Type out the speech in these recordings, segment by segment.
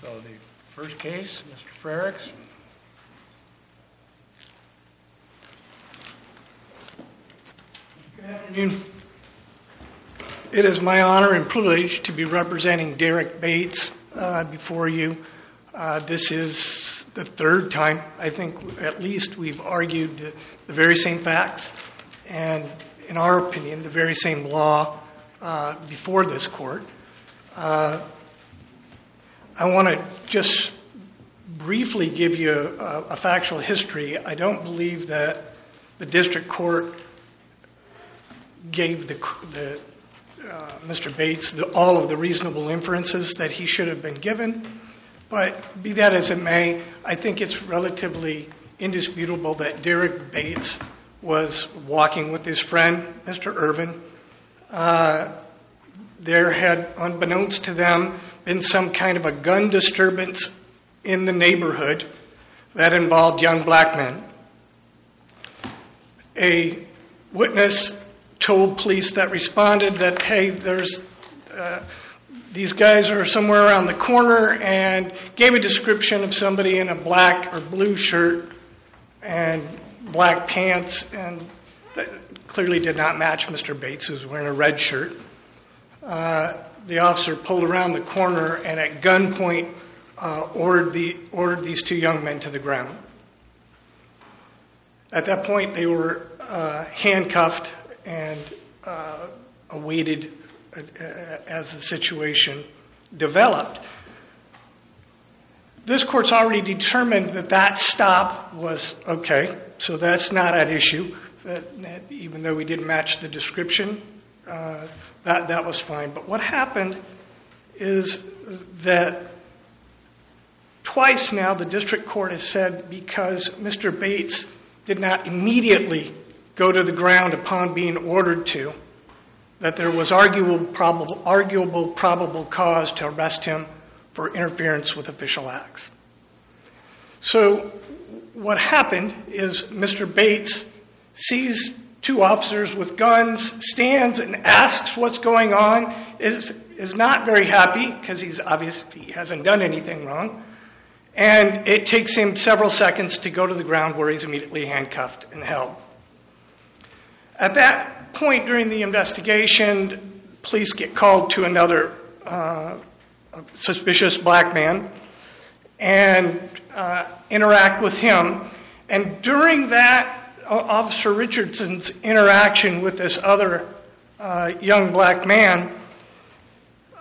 So the first case, Mr. Frericks. Good afternoon. It is my honor and privilege to be representing Derrick Bates uh, before you. Uh, this is the third time, I think, at least, we've argued the, the very same facts and, in our opinion, the very same law uh, before this court. I want to just briefly give you a, a factual history. I don't believe that the district court gave the, the uh, Mr. Bates the, all of the reasonable inferences that he should have been given. But be that as it may, I think it's relatively indisputable that Derrick Bates was walking with his friend, Mr. Irvin. Uh, there had, unbeknownst to them, been some kind of a gun disturbance in the neighborhood that involved young black men. A witness told police that responded that, hey, there's uh, these guys are somewhere around the corner and gave a description of somebody in a black or blue shirt and black pants and that clearly did not match Mr. Bates, who was wearing a red shirt. Uh, the officer pulled around the corner and at gunpoint uh, ordered, the, ordered these two young men to the ground. At that point, they were uh, handcuffed and uh, awaited uh, as the situation developed. This court's already determined that that stop was okay, so that's not at issue. That, that even though we didn't match the description, uh, that, that was fine. But what happened is that twice now the district court has said because Mr. Bates did not immediately go to the ground upon being ordered to, that there was arguable probable, arguable probable cause to arrest him for interference with official acts. So, what happened is Mr. Bates sees two officers with guns, stands and asks what's going on, is, is not very happy because he's obviously he hasn't done anything wrong. And it takes him several seconds to go to the ground where he's immediately handcuffed and held. At that point during the investigation, police get called to another uh, suspicious black man and uh, interact with him. And during that, Officer Richardson's interaction with this other uh, young black man,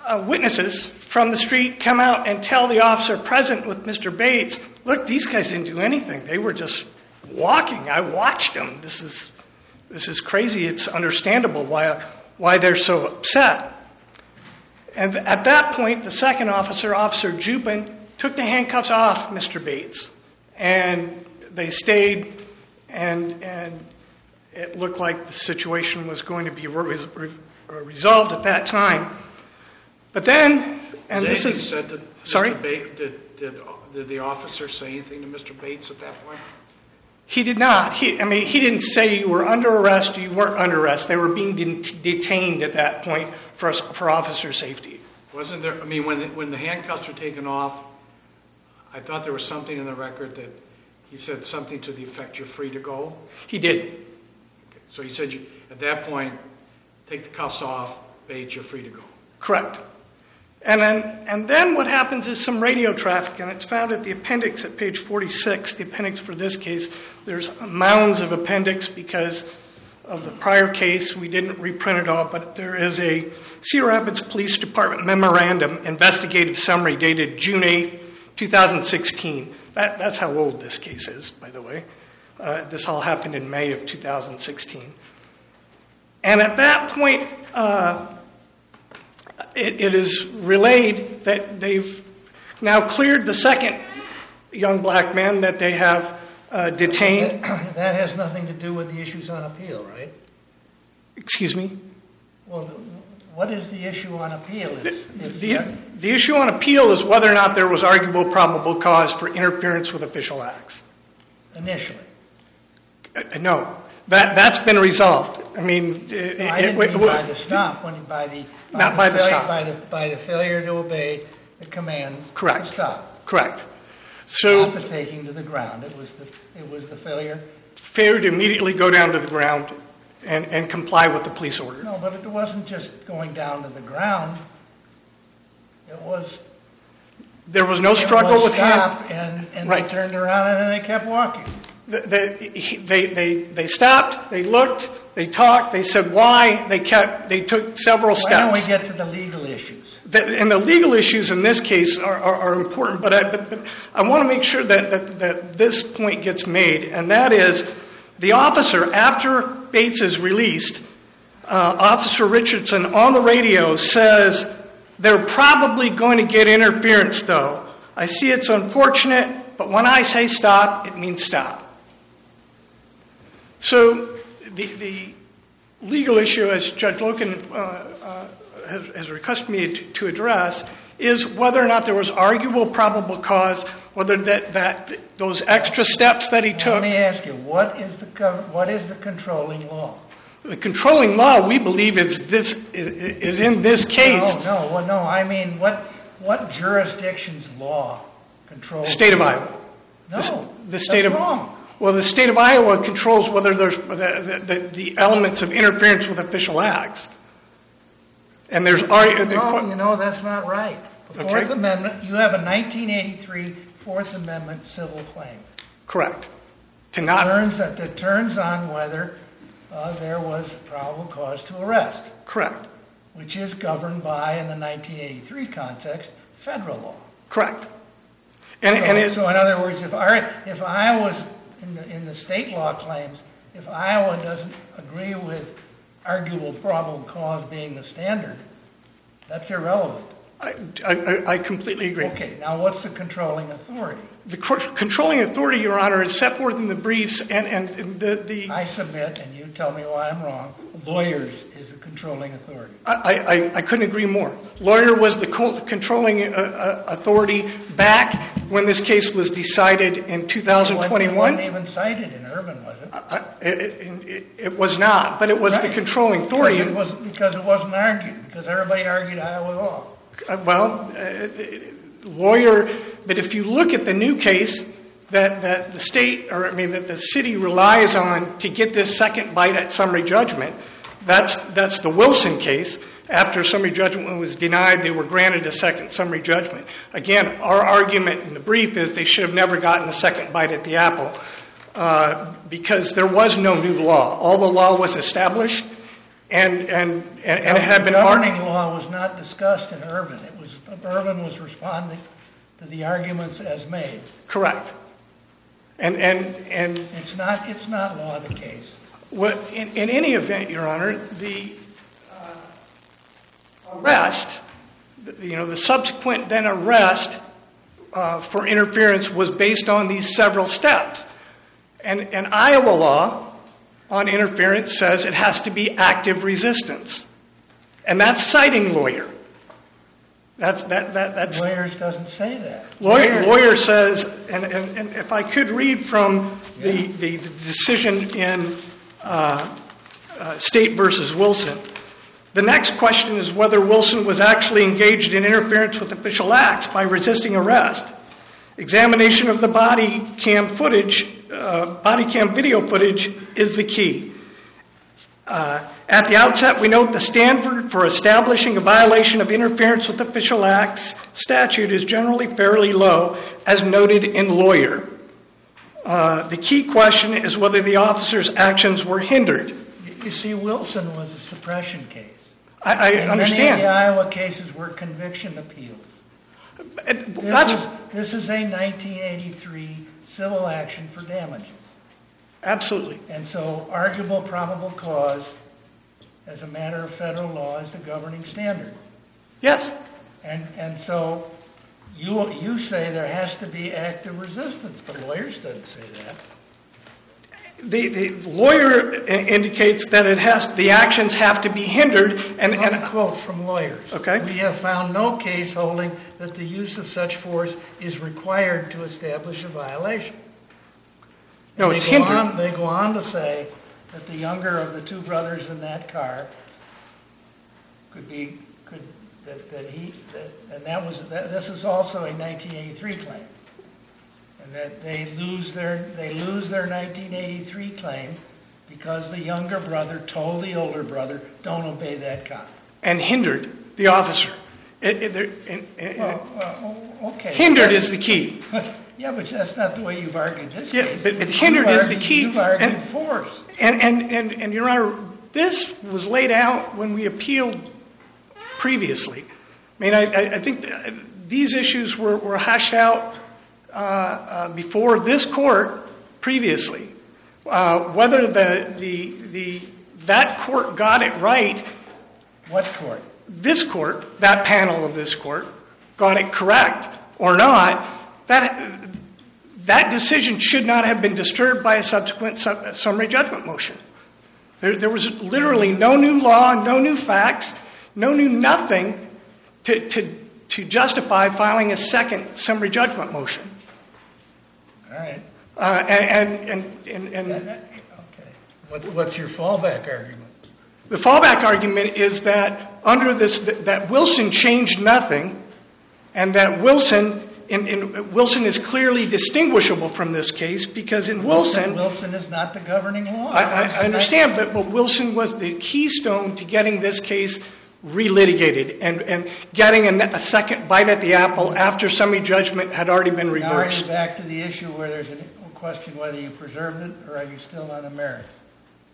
uh, witnesses from the street come out and tell the officer present with Mr. Bates, look, these guys didn't do anything. They were just walking. I watched them. This is, this is crazy. It's understandable why, why they're so upset. And at that point, the second officer, Officer Jupin, took the handcuffs off Mr. Bates. And they stayed, and, and it looked like the situation was going to be re- re- uh, resolved at that time. But then, and this is. said to Sorry? Bates? Did, did, did the officer say anything to Mr. Bates at that point? He did not. He, I mean, he didn't say you were under arrest, you weren't under arrest. They were being de- detained at that point for, for officer safety. Wasn't there, I mean, when, the- when the handcuffs were taken off, I thought there was something in the record that he said something to the effect, you're free to go? He did. So he said, at that point, take the cuffs off, Bates, you're free to go. Correct. And then, and then what happens is some radio traffic, and it's found at the appendix at page 46, the appendix for this case. There's mounds of appendix because of the prior case. We didn't reprint it all, but there is a Cedar Rapids Police Department memorandum investigative summary dated June 8, 2016. That, that's how old this case is, by the way. Uh, this all happened in May of 2016. And at that point, uh, it, it is relayed that they've now cleared the second young black man that they have uh, detained. That has nothing to do with the issues on appeal, right? Excuse me? Well, what is the issue on appeal? It's, it's The, the issue on appeal is whether or not there was arguable probable cause for interference with official acts. initially. Uh, no, that, that's been resolved. I mean, it, No, I didn't it- mean by the stop, when by the. Not by the failure- stop. By the, by the failure to obey the command Correct. to stop. Correct. Not So the taking to the ground. It was the, it was the failure. failure to immediately go down to the ground and, and comply with the police order. No, but it wasn't just going down to the ground. It was. There was no struggle was with stop, And, and they turned around and then they kept walking. The- the- he- They, they, they stopped, they looked, they talked, they said why, they kept, they took several steps. Why don't we get to the legal issues? The- And the legal issues in this case are, are, are important, but I, but, but I want to make sure that, that, that this point gets made, and that is, the officer, after Bates is released, uh, Officer Richardson on the radio says, they're probably going to get interference though. I see it's unfortunate, but when I say stop, it means stop. So the, the legal issue, as Judge Loken uh, uh, has, has requested me to, to address, is whether or not there was arguable probable cause, whether that, that those extra steps that he took. Let me ask you, what is the, what is the controlling law? the controlling law, we believe is this is, is in this case, No, no, well, no, I mean, what, what jurisdiction's law controls? the state of Iowa. No, The the state of wrong. Well, the state of Iowa controls whether there's the, the, the elements of interference with official acts. And there's are No, you know, that's not right. The Okay. Fourth Amendment, you have a 1983 Fourth Amendment civil claim. correct. Cannot Turns, that that turns on whether uh, there was probable cause to arrest, correct. which is governed by, in the 1983 context, federal law. Correct. And, and So- So in other words, if our, if Iowa's, in the, in the state law claims, if Iowa doesn't agree with arguable probable cause being the standard, that's irrelevant. I, I, I completely agree. Okay, now what's the controlling authority? The controlling authority, Your Honor, is set forth in the briefs and, the, the, I submit, and you tell me why I'm wrong, lawyers is the controlling authority. I, I, I couldn't agree more. Lawyer was the co- controlling uh, uh, authority back when this case was decided in 2021. It 2021. wasn't even cited in Irvin, was it? I- It, it, it was not, but it was the controlling authority. Because it was, because it wasn't argued, because everybody argued Iowa law. Uh, Well, uh, lawyer, but if you look at the new case that, that the state, or I mean, that the city relies on to get this second bite at summary judgment, that's, that's the Wilson case. After summary judgment was denied, they were granted a second summary judgment. Again, our argument in the brief is they should have never gotten a second bite at the apple uh, because there was no new law. All the law was established and, and, and and it had been. The ar- law was not discussed in Irvin. It was, Irvin was responding to the arguments as made. Correct. And, and, and It's not, it's not law of the case. what, in, in any event, Your Honor, the uh, arrest, you know, the subsequent then arrest uh, for interference was based on these several steps. And, and Iowa law on interference says it has to be active resistance. And that's citing lawyer. That's, that, that, that's. Lawyers doesn't say that. Lawyer, Lawyers- lawyer says, and, and, and if I could read from the, the decision in uh, uh, State versus Wilson, the next question is whether Wilson was actually engaged in interference with official acts by resisting arrest. Examination of the body cam footage, uh, body cam video footage is the key. Uh, At the outset, we note the standard for establishing a violation of interference with official acts statute is generally fairly low, as noted in lawyer. Uh, The key question is whether the officer's actions were hindered. You- see, Wilson was a suppression case. I, I And Many of the. Iowa cases were conviction appeals. It- This That's, is, this is a 1983 civil action for damages. absolutely. And so arguable probable cause, as a matter of federal law, is the governing standard. Yes, And, and so you, you say there has to be active resistance, but lawyers doesn't say that. The, the lawyer indicates that it has, the actions have to be hindered, and, and quote from lawyers. Okay. We have found no case holding that the use of such force is required to establish a violation. No, And it's they go hindered. on- They go on to say that the younger of the two brothers in that car could be, could that, that he, that, and that was, that, this is also a nineteen eighty-three claim. That they lose their, they lose their nineteen eighty-three claim because the younger brother told the older brother, don't obey that cop. and hindered the officer. It- it- there- and- and- Well, well, okay. Hindered is the key. Yeah, but that's not the way you've argued this Yeah, case. but- but hindered is the key, argued- You've argued and- force. And, and, and, and Your Honor, this was laid out when we appealed previously. I mean, I, I I think that these issues were, were hashed out uh, uh, before this court previously. Uh, Whether the, the, the, that court got it right, What court? this court, that panel of this court, got it correct or not, that, that decision should not have been disturbed by a subsequent su- summary judgment motion. There, there was literally no new law, no new facts, no new nothing to, to, to justify filing a second summary judgment motion. All right. Uh, and, and, and, and, That- that- Okay. What, what's your fallback argument? The fallback argument is that under this, that Wilson changed nothing, and that Wilson, in, in, Wilson is clearly distinguishable from this case, because in Wilson, Wilson is not the governing law. I, I I understand, but, but Wilson was the keystone to getting this case relitigated and, and getting a, a second bite at the apple after summary judgment had already been Now are reversed. back to the issue where there's a question whether you preserved it, or are you still on the merits?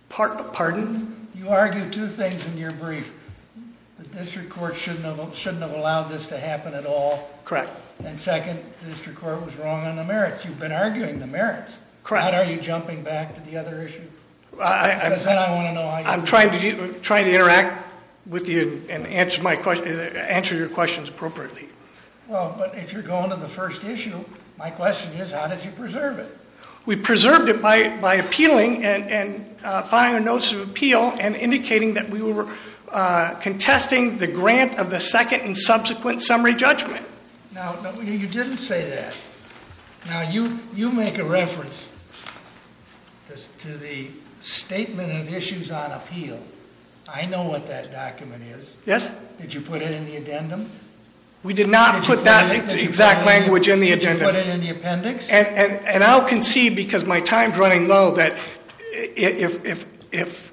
Part, pardon? You argue two things in your brief. The district court shouldn't have, shouldn't have allowed this to happen at all. Correct. And second, the district court was wrong on the merits. You've been arguing the merits. Correct. Not are you jumping back to the other issue? I, I, Because then I want to know how you. I'm trying to, do- trying to interact with you and answer my question, answer your questions appropriately. Well, but if you're going to the first issue, my question is, how did you preserve it? We preserved it by, by appealing and, and uh, filing a notice of appeal and indicating that we were uh, contesting the grant of the second and subsequent summary judgment. Now, no, you didn't say that. Now, you, you make a reference to, to the statement of issues on appeal. I know what that document is. Yes? Did you put it in the addendum? We did not Did you put that it- did you exact put it language in the addendum. Did you put agenda. it in the appendix? And, and, and I'll concede, because my time's running low, that i- if, if, if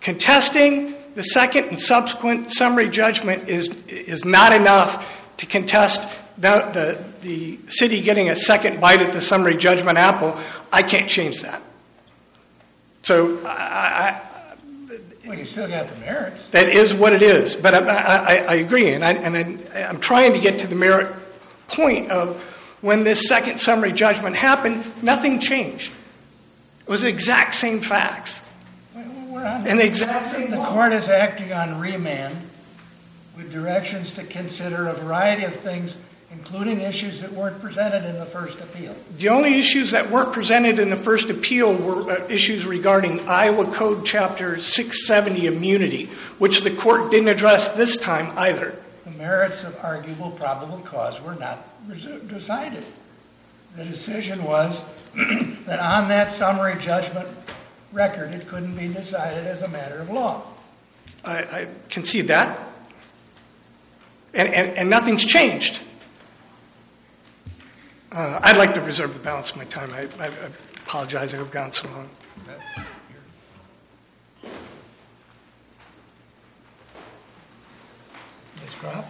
contesting the second and subsequent summary judgment is, is not enough to contest the, the, the city getting a second bite at the summary judgment apple, I can't change that. So I, Well, you still got the merits. that is what it is. But I, I, I agree, and, I, and I, I'm trying to get to the merit point of when this second summary judgment happened, nothing changed. It was the exact same facts. We're on- And the exact same The law. court is acting on remand with directions to consider a variety of things, including issues that weren't presented in the first appeal. The only issues that weren't presented in the first appeal were uh, issues regarding Iowa Code Chapter 670 immunity, which the court didn't address this time either. The merits of arguable probable cause were not decided. The decision was that on that summary judgment record, it couldn't be decided as a matter of law. I, I concede that. And, and, and nothing's changed. Uh, I'd like to reserve the balance of my time. I, I, I apologize if I've gone so long. Ms. Kropp?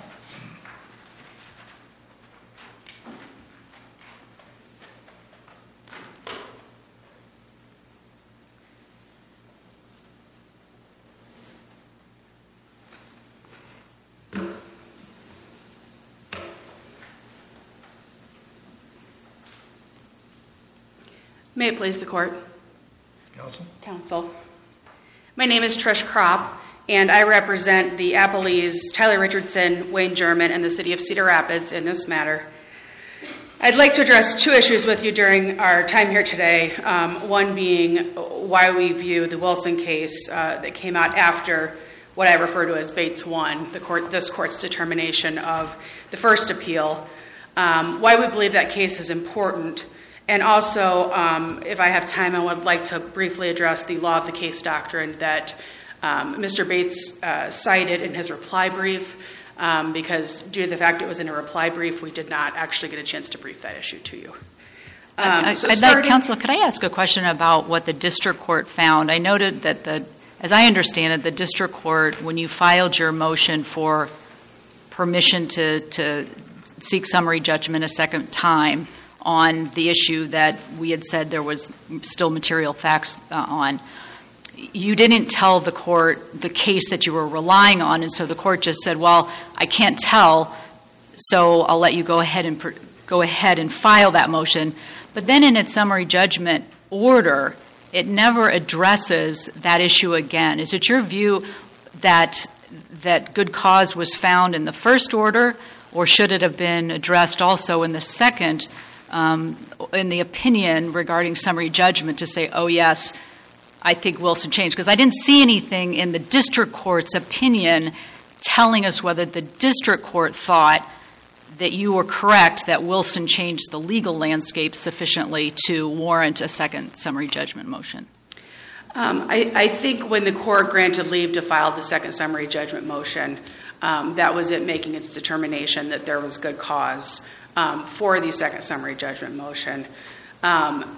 May it please the court, Counsel? counsel. My name is Trish Kropp, and I represent the Appellees Tyler Richardson, Wayne Jerman, and the city of Cedar Rapids in this matter. I'd like to address two issues with you during our time here today. Um, one being why we view the Wilson case uh, that came out after what I refer to as Bates 1, the court, this court's determination of the first appeal, um, why we believe that case is important, and also, um, if I have time, I would like to briefly address the law of the case doctrine that um, Mr. Bates uh, cited in his reply brief. um, because due to the fact it was in a reply brief, we did not actually get a chance to brief that issue to you. Um, I- so I'd like, starting- Counsel, could I ask a question about what the district court found? I noted that the, as I understand it, the district court, when you filed your motion for permission to, to seek summary judgment a second time on the issue that we had said there was still material facts uh, on, you didn't tell the court the case that you were relying on, and so the court just said, well, I can't tell, so I'll let you go ahead and, pr- go ahead and file that motion. But then in its summary judgment order, it never addresses that issue again. Is it your view that, that good cause was found in the first order, or should it have been addressed also in the second, um, in the opinion regarding summary judgment to say, oh, yes, I think Wilson changed? Because I didn't see anything in the district court's opinion telling us whether the district court thought that you were correct that Wilson changed the legal landscape sufficiently to warrant a second summary judgment motion. Um, I, I think when the court granted leave to file the second summary judgment motion, um, that was it making its determination that there was good cause um, for the second summary judgment motion. Um,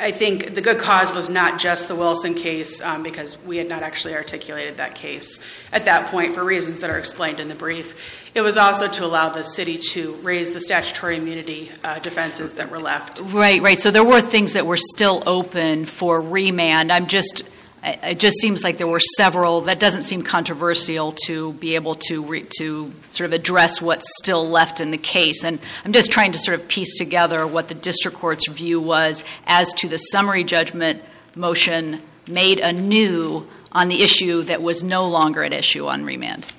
I think the good cause was not just the Wilson case um, because we had not actually articulated that case at that point for reasons that are explained in the brief. It was also to allow the city to raise the statutory immunity uh, defenses that were left. Right, right. So there were things that were still open for remand. I'm just, it just seems like there were several, that doesn't seem controversial to be able to, re- to sort of address what's still left in the case. And I'm just trying to sort of piece together what the district court's view was as to the summary judgment motion made anew on the issue that was no longer at issue on remand.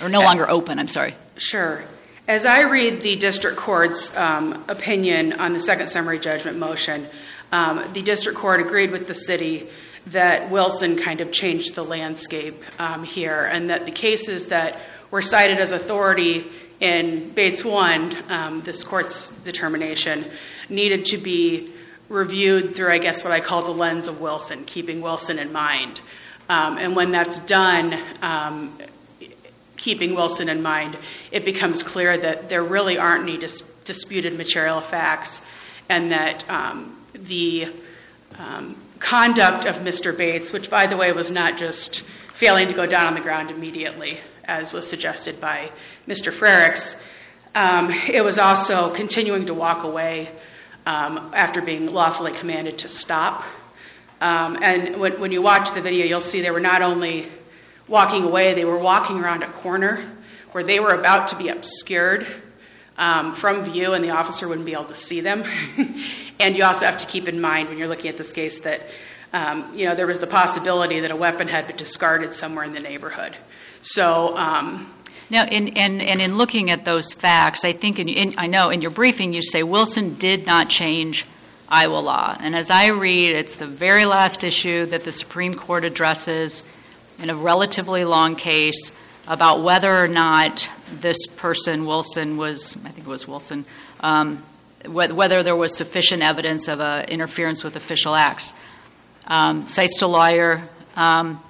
Or no longer open, I'm sorry. Sure. As I read the district court's um, opinion on the second summary judgment motion, um, the district court agreed with the city that Wilson kind of changed the landscape um, here, and that the cases that were cited as authority in Bates 1, um, this court's determination, needed to be reviewed through, I guess, what I call the lens of Wilson, keeping Wilson in mind. Um, and when that's done, um, keeping Wilson in mind, it becomes clear that there really aren't any dis- disputed material facts, and that um, the um, conduct of Mr. Bates, which, by the way, was not just failing to go down on the ground immediately, as was suggested by Mr. Frericks, um, it was also continuing to walk away um, after being lawfully commanded to stop. Um, and when, when you watch the video, you'll see they were not only walking away, they were walking around a corner where they were about to be obscured um, from view, and the officer wouldn't be able to see them. and you also have to keep in mind when you're looking at this case that um, you know there was the possibility that a weapon had been discarded somewhere in the neighborhood. So. Um, Now, in, in, and in looking at those facts, I think, in, in, I know in your briefing you say Wilson did not change Iowa law. And as I read, it's the very last issue that the Supreme Court addresses in a relatively long case about whether or not this person, Wilson, was, I think it was Wilson, um, wh- whether there was sufficient evidence of uh, interference with official acts. Um, cites to lawyer, um,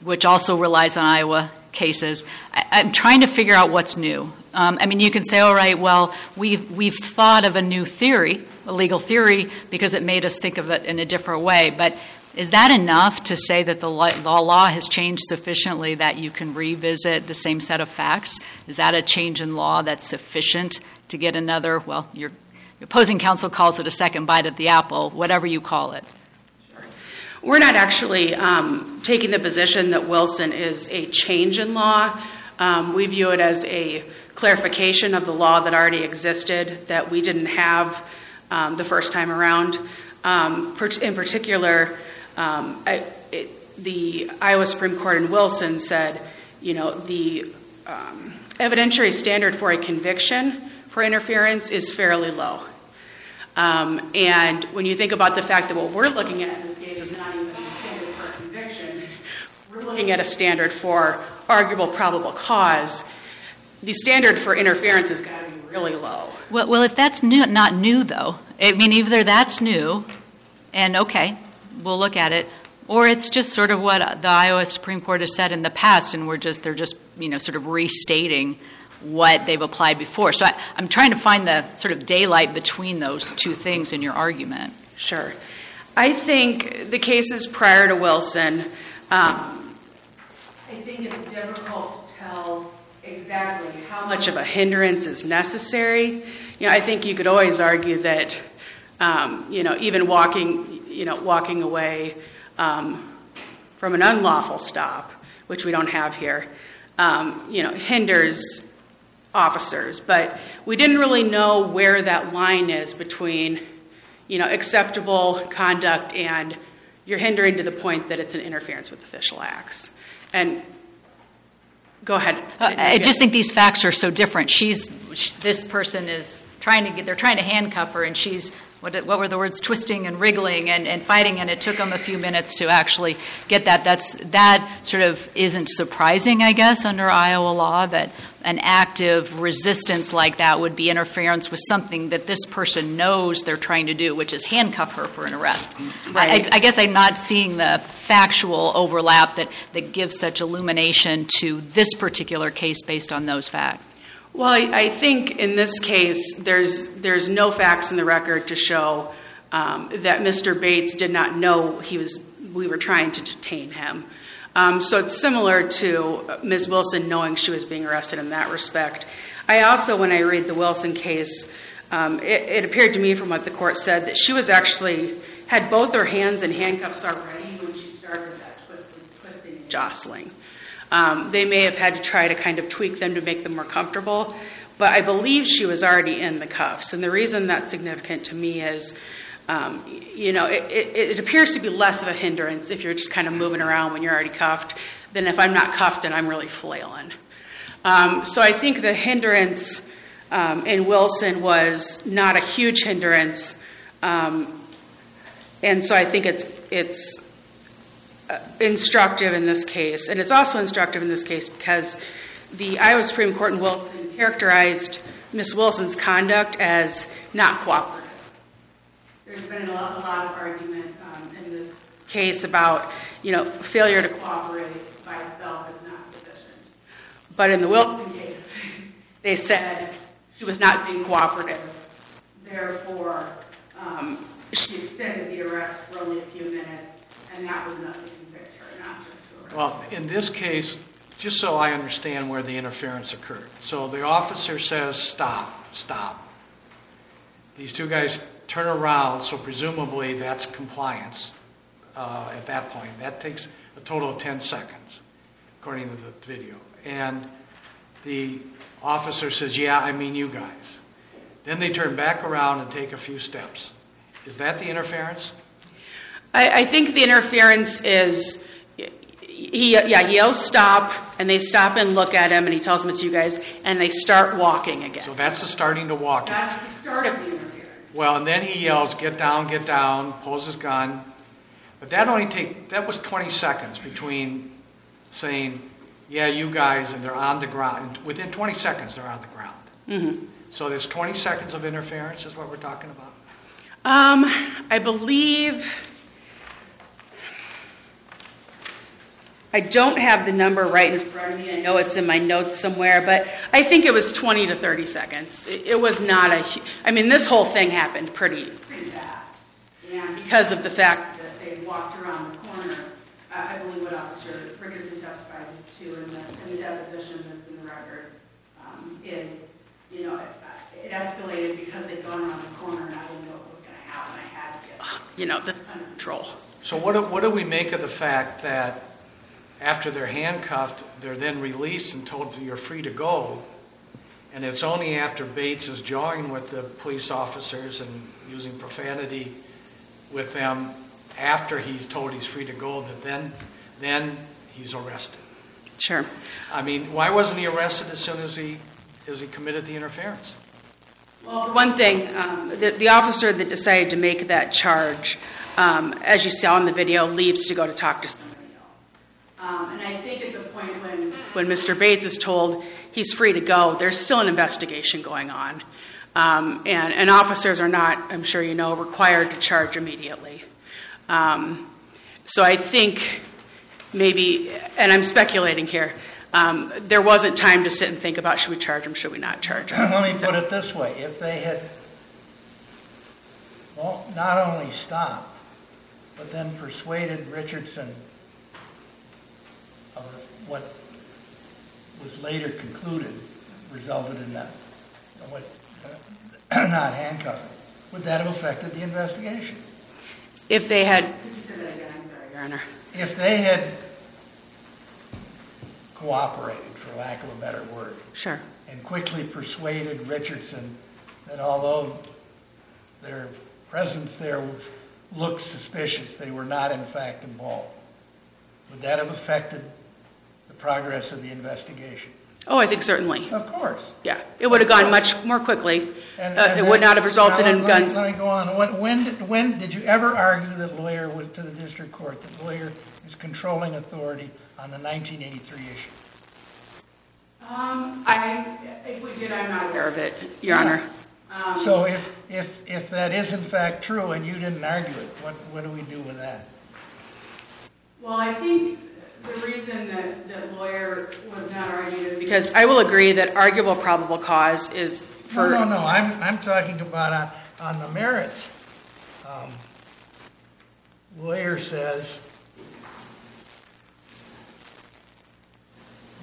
which also relies on Iowa cases. I, I'm trying to figure out what's new. Um, I mean, you can say, all right, well, we've, we've thought of a new theory, a legal theory, because it made us think of it in a different way. But is that enough to say that the law, has changed sufficiently that you can revisit the same set of facts? Is that a change in law that's sufficient to get another, well, your, your opposing counsel calls it a second bite at the apple, whatever you call it? We're not actually um, taking the position that Wilson is a change in law. Um, we view it as a clarification of the law that already existed that we didn't have um, the first time around. Um, in particular, um, I, it, the Iowa Supreme Court in Wilson said, you know, the um, evidentiary standard for a conviction for interference is fairly low. Um, and when you think about the fact that what we're looking at in this case is not even a standard for a conviction, we're looking at a standard for arguable probable cause. The standard for interference has got to be really low. Well, well, if that's new, not new, though, I mean, either that's new, and okay, we'll look at it. Or it's just sort of what the Iowa Supreme Court has said in the past, and we're just they're just you know sort of restating what they've applied before. So I, I'm trying to find the sort of daylight between those two things in your argument. Sure. I think the cases prior to Wilson, um, I think it's difficult to tell exactly how much of a hindrance is necessary. You know, I think you could always argue that, um, you know, even walking, you know, walking away um, from an unlawful stop, which we don't have here, um, you know, hinders officers. But we didn't really know where that line is between, you know, acceptable conduct and you're hindering to the point that it's an interference with official acts. And go ahead. Uh, I just think these facts are so different. She's sh this person is trying to get they're trying to handcuff her, and she's what, what were the words twisting and wriggling and, and fighting, and it took them a few minutes to actually get that. That's that sort of isn't surprising, I guess, under Iowa law that an active resistance like that would be interference with something that this person knows they're trying to do, which is handcuff her for an arrest. Right. I, I guess I'm not seeing the factual overlap that, that gives such illumination to this particular case based on those facts. Well, I, I think in this case, there's there's no facts in the record to show um, that Mr. Bates did not know he was we were trying to detain him. Um, so it's similar to Ms. Wilson knowing she was being arrested in that respect. I also, when I read the Wilson case, um, it, it appeared to me from what the court said that she was actually had both her hands in handcuffs already when she started that twisting, twisting and jostling. Um, they may have had to try to kind of tweak them to make them more comfortable, but I believe she was already in the cuffs. And the reason that's significant to me is, um, you know, it, it, it, appears to be less of a hindrance if you're just kind of moving around when you're already cuffed than if I'm not cuffed and I'm really flailing. Um, so I think the hindrance um, in Wilson was not a huge hindrance. Um, and so I think it's, it's instructive in this case. And it's also instructive in this case because the Iowa Supreme Court in Wilson characterized Ms. Wilson's conduct as not cooperative. There's been a lot, a lot of argument um, in this case about, you know, failure to cooperate by itself is not sufficient. But in the Wilson case, they said she was not being cooperative. Therefore, um, she extended the arrest for only a few minutes, and that was enough to Well, in this case, just so I understand where the interference occurred. So the officer says, stop, stop. These two guys turn around, so presumably that's compliance uh, at that point. That takes a total of 10 seconds, according to the video. And the officer says, yeah, I mean you guys. Then they turn back around and take a few steps. Is that the interference? I, I think the interference is he yeah he yells stop and they stop and look at him and he tells them it's you guys and they start walking again So that's the starting to walk. that's the start of the interference Well, and then he yells, "Get down, get down!" Pulls his gun. But that only take that was 20 seconds between saying, "Yeah, you guys," and they're on the ground. and Within 20 seconds, they're on the ground. mm-hmm. So there's 20 seconds of interference, is what we're talking about. um i believe I don't have the number right in front of me. I know it's in my notes somewhere, but I think it was 20 to 30 seconds. It, it was not a. I mean, this whole thing happened pretty pretty fast, and because of the fact that they walked around the corner, uh, I believe what Officer Richardson testified to in the, in the deposition that's in the record um, is, you know, it, it escalated because they'd gone around the corner and I didn't know what was going to happen. I had to get, you know, the control. So what do, what do we make of the fact that after they're handcuffed, they're then released and told that you're free to go? And it's only after Bates is jawing with the police officers and using profanity with them after he's told he's free to go that then, then he's arrested. Sure. I mean, why wasn't he arrested as soon as he, as he committed the interference? Well, one thing, um, the, the officer that decided to make that charge, um, as you saw in the video, leaves to go to talk to somebody else. Um, and I think at the point when, Mr. Bates is told he's free to go, there's still an investigation going on. Um, and, and officers are not, I'm sure you know, required to charge immediately. Um, So I think maybe, and I'm speculating here, um, there wasn't time to sit and think about, should we charge them, should we not charge them? Let me put it this way, if they had, well, not only stopped, but then persuaded Richardson of what was later concluded resulted in that, what, uh, not handcuffing, would that have affected the investigation? If they had. Could you say that again? I'm sorry, Your Honor. If they had cooperated, for lack of a better word, Sure. and quickly persuaded Richardson that although their presence there looked suspicious, they were not in fact involved. Would that have affected the progress of the investigation? Oh, I think certainly. Of course. Yeah. It would have gone much more quickly. And- Uh, and It then- would not have resulted Now, in let me- guns. Let me go on. When, when, did- when, did you ever argue that lawyer was, to the district court, that lawyer is controlling authority on the 1983 issue? Um, I, if we did, I'm not aware of it, Your Honor. Um, So if, if, if that is in fact true and you didn't argue it, what, what do we do with that? Well, I think the reason that, that lawyer was not argued is because I will agree that arguable probable cause is No, for. no, no, I'm, I'm talking about on, on the merits. Um, Lawyer says,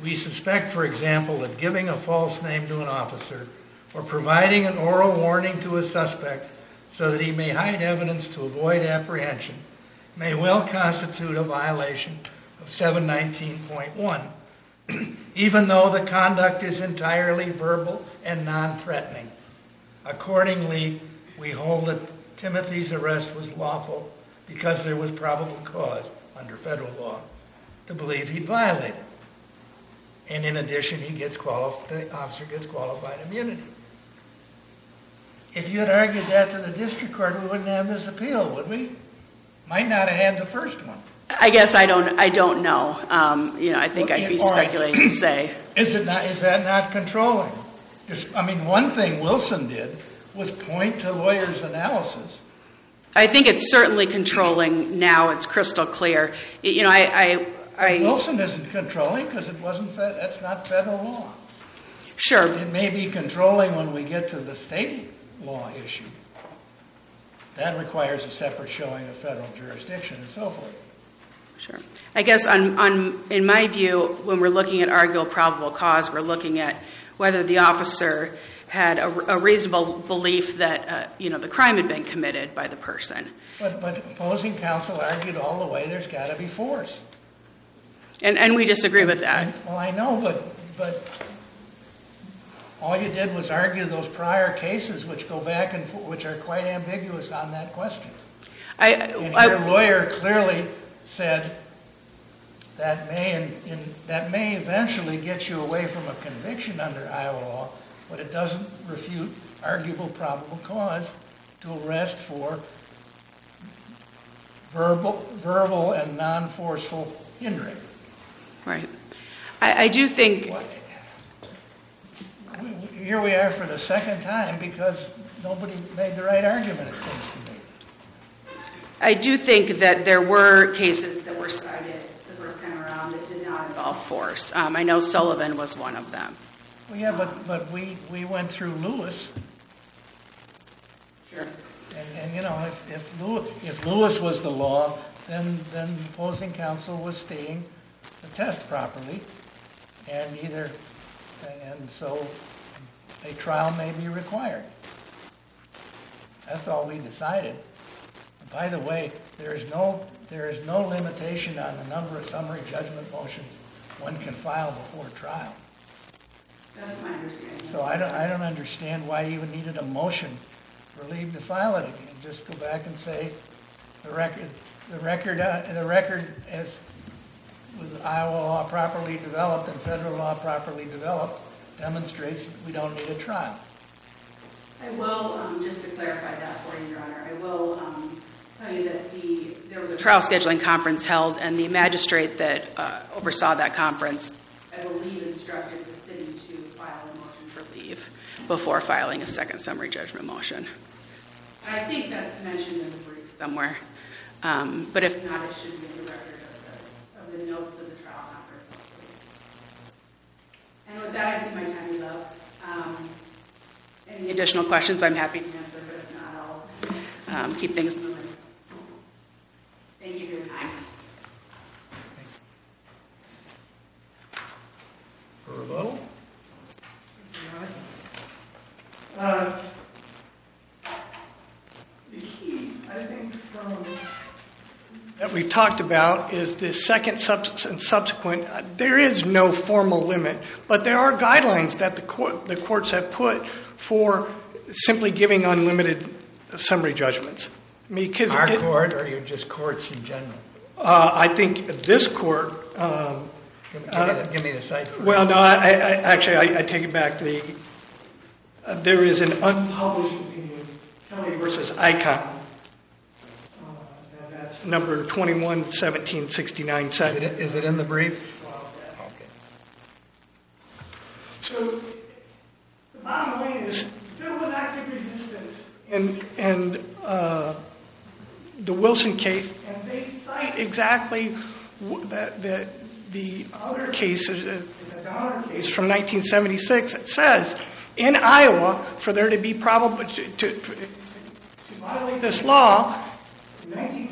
we suspect, for example, that giving a false name to an officer or providing an oral warning to a suspect so that he may hide evidence to avoid apprehension may well constitute a violation of 719.1 even though the conduct is entirely verbal and non-threatening. Accordingly, we hold that Timothy's arrest was lawful because there was probable cause under federal law to believe he'd violated. And in addition, he gets qualif- the officer gets qualified immunity. If you had argued that to the district court, we wouldn't have this appeal, would we? Might not have had the first one. I guess I don't, I don't know. Um, you know, I think I'd be speculating to say. Is it not, is that not controlling? I mean, one thing Wilson did was point to lawyers' analysis. I think it's certainly controlling now. It's crystal clear. You know, I, I, I Wilson isn't controlling because it wasn't, fed- that's not federal law. sure. It may be controlling when we get to the state law issue. That requires a separate showing of federal jurisdiction and so forth. Sure. I guess on, on, in my view, when we're looking at arguable probable cause, we're looking at whether the officer had a, a reasonable belief that, uh, you know, the crime had been committed by the person. But, but opposing counsel argued all the way, there's got to be force. And, and we disagree with that. And- Well, I know, but, but all you did was argue those prior cases which go back and, which are quite ambiguous on that question. I, And I- your lawyer clearly said that may, in- in, that may eventually get you away from a conviction under Iowa law, but it doesn't refute arguable probable cause to arrest for verbal, verbal and non-forceful hindering. right. I, I do think, What- Here we are for the second time because nobody made the right argument, it seems to me. I do think that there were cases that were cited the first time around that did not involve force. Um, I know Sullivan was one of them. Well, yeah, but, but we, we went through Lewis, Sure. and, and, you know, if, if Lewis, if Lewis was the law, then, then opposing counsel was stating the test properly, and either, and so a trial may be required. That's all we decided. By the way, there is no, there is no limitation on the number of summary judgment motions one can file before trial. That's my understanding. So I don't, I don't understand why you even needed a motion for leave to file it again. Just go back and say, the record, the record, uh, the record as with Iowa law properly developed and federal law properly developed demonstrates we don't need a trial. I will, um, just to clarify that for you, Your Honor, I will um, tell you that the, there was a trial scheduling conference held, and the magistrate that uh, oversaw that conference, I believe, instructed the city to file a motion for leave before filing a second summary judgment motion. I think that's mentioned in the brief somewhere. Um, But if not, it should be in the record of the, of the notes of the trial conference. And with that, I see my time is up. Um, Any additional questions, I'm happy to answer, but if not, I'll um, keep things moving. Thank you for your time. For rebuttal? Uh, The key, I think, from, that we've talked about is the second and subsequent, uh, there is no formal limit, but there are guidelines that the court, the courts have put for simply giving unlimited summary judgments. I mean, Our it- court, or you just courts in general? uh, I think this court, um, Give me- the- give me the cite. Well, no, I, I, I- actually, I, I take it back. The, uh, there is an unpublished opinion, Kelly versus Icon. Number twenty one seventeen sixty nine. Is it, is it in the brief? Okay. So the bottom line is there was active resistance in, in uh, the Wilson case, and they cite exactly that the, the other case uh, is a Donner case from 1976. It says in Iowa for there to be probable to, to, to violate this law. 19-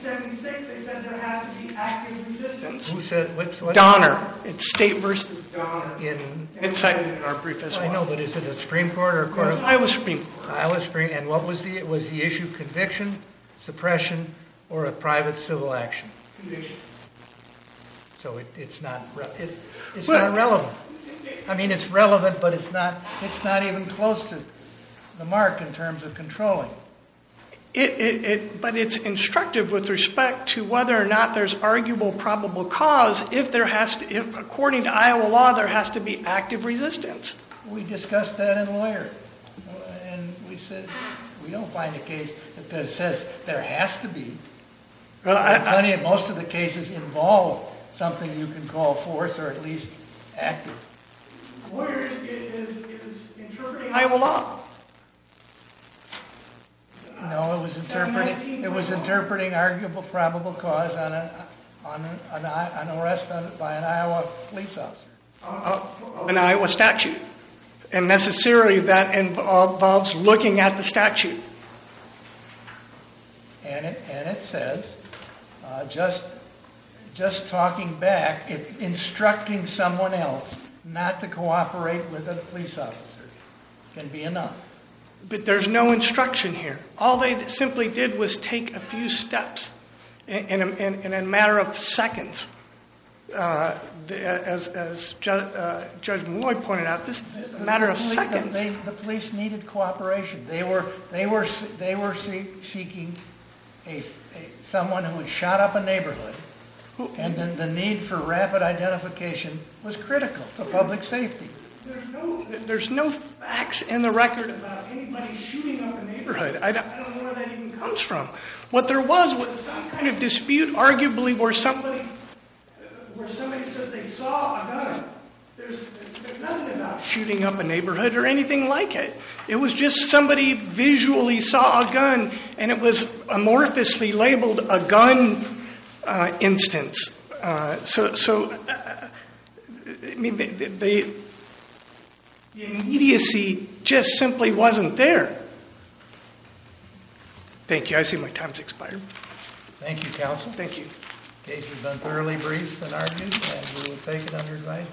who said, which, what? Donner, it's state versus Donner. In, it's cited in our brief as well. I know, but is it a Supreme Court or a court It's of? Iowa Supreme Court. Iowa Supreme, and what was the, was the issue conviction, suppression, or a private civil action? Conviction. So it, it's not, it, it's Well- not relevant. I mean, it's relevant, but it's not, it's not even close to the mark in terms of controlling. It, it, it, but it's instructive with respect to whether or not there's arguable probable cause if there has to, if according to Iowa law, there has to be active resistance. We discussed that in lawyer, and we said, we don't find a case that says there has to be. Well, I- I- Plenty of, most of the cases involve something you can call force or at least active. Lawyer is, is interpreting Iowa law. No, it was interpreting, it was interpreting arguable probable cause on a, on an, an arrest on- by an Iowa police officer. uh, an Iowa statute. And necessarily that involves looking at the statute. And it, and it says, uh, just, just talking back, it- instructing someone else not to cooperate with a police officer can be enough. But there's no instruction here. All they simply did was take a few steps in, in, a, in, in a matter of seconds. Uh, the, as as Ju- uh, Judge Melloy pointed out, this is a matter of police- seconds. They, the police needed cooperation. They were, they were, they were see- seeking a, a, someone who had shot up a neighborhood. And then the need for rapid identification was critical to public safety. There's no, there's no facts in the record about anybody shooting up a neighborhood. I don't, I don't know where that even comes from. What there was was some kind of dispute, arguably, where somebody, where somebody said they saw a gun. There's, there's nothing about shooting up a neighborhood or anything like it. It was just somebody visually saw a gun, and it was amorphously labeled a gun uh, instance. Uh, so, so uh, I mean, the, the, the immediacy just simply wasn't there. Thank you. I see my time's expired. Thank you, counsel. Thank you. Case has been thoroughly briefed and argued, and we will take it under advisement.